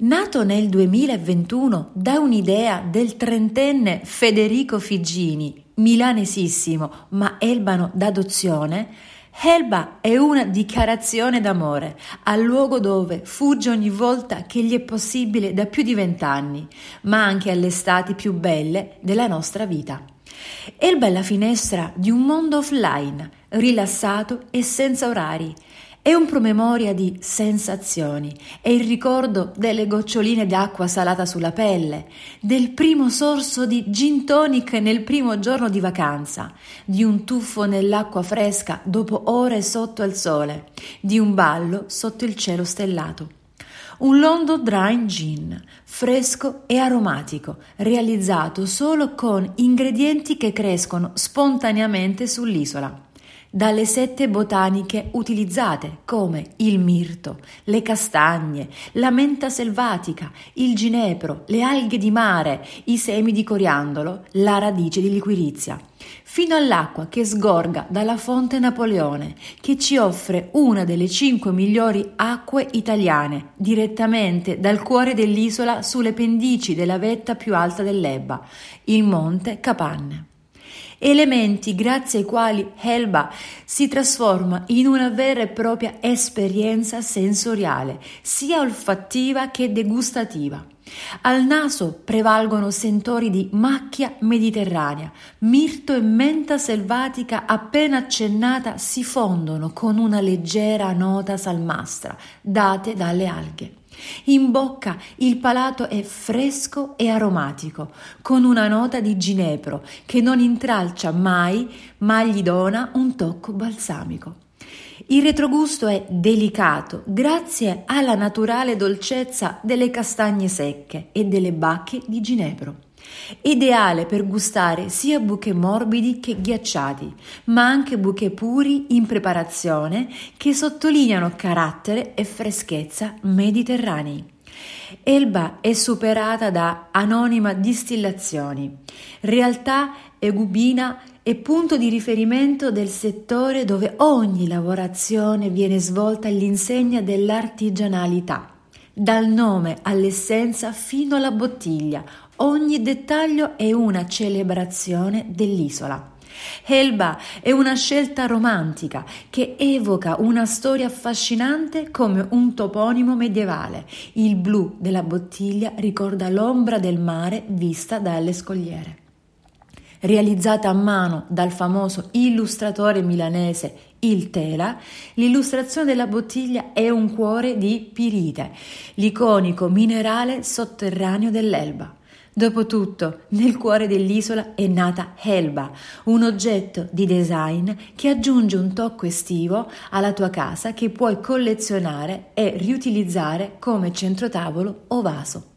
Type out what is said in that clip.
Nato nel 2021 da un'idea del trentenne Federico Figini, milanesissimo ma elbano d'adozione, Elba è una dichiarazione d'amore al luogo dove fugge ogni volta che gli è possibile da più di vent'anni, ma anche alle estati più belle della nostra vita. Elba è la finestra di un mondo offline, rilassato e senza orari, è un promemoria di sensazioni, è il ricordo delle goccioline d'acqua salata sulla pelle, del primo sorso di gin tonic nel primo giorno di vacanza, di un tuffo nell'acqua fresca dopo ore sotto al sole, di un ballo sotto il cielo stellato. Un London Dry Gin, fresco e aromatico, realizzato solo con ingredienti che crescono spontaneamente sull'isola dalle sette botaniche utilizzate come il mirto, le castagne, la menta selvatica, il ginepro, le alghe di mare, i semi di coriandolo, la radice di liquirizia, fino all'acqua che sgorga dalla fonte Napoleone, che ci offre una delle cinque migliori acque italiane, direttamente dal cuore dell'isola sulle pendici della vetta più alta dell'Ebba, il monte Capanne elementi grazie ai quali Helba si trasforma in una vera e propria esperienza sensoriale, sia olfattiva che degustativa. Al naso prevalgono sentori di macchia mediterranea, mirto e menta selvatica appena accennata si fondono con una leggera nota salmastra date dalle alghe. In bocca il palato è fresco e aromatico, con una nota di ginepro che non intralcia mai, ma gli dona un tocco balsamico. Il retrogusto è delicato grazie alla naturale dolcezza delle castagne secche e delle bacche di ginepro. Ideale per gustare sia buche morbidi che ghiacciati, ma anche buche puri in preparazione che sottolineano carattere e freschezza mediterranei. Elba è superata da anonima distillazioni, realtà egubina e punto di riferimento del settore dove ogni lavorazione viene svolta all'insegna dell'artigianalità, dal nome all'essenza fino alla bottiglia, Ogni dettaglio è una celebrazione dell'isola. Elba è una scelta romantica che evoca una storia affascinante come un toponimo medievale. Il blu della bottiglia ricorda l'ombra del mare vista dalle scogliere. Realizzata a mano dal famoso illustratore milanese Il Tela, l'illustrazione della bottiglia è un cuore di pirite, l'iconico minerale sotterraneo dell'Elba. Dopotutto, nel cuore dell'isola è nata Helba, un oggetto di design che aggiunge un tocco estivo alla tua casa che puoi collezionare e riutilizzare come centrotavolo o vaso.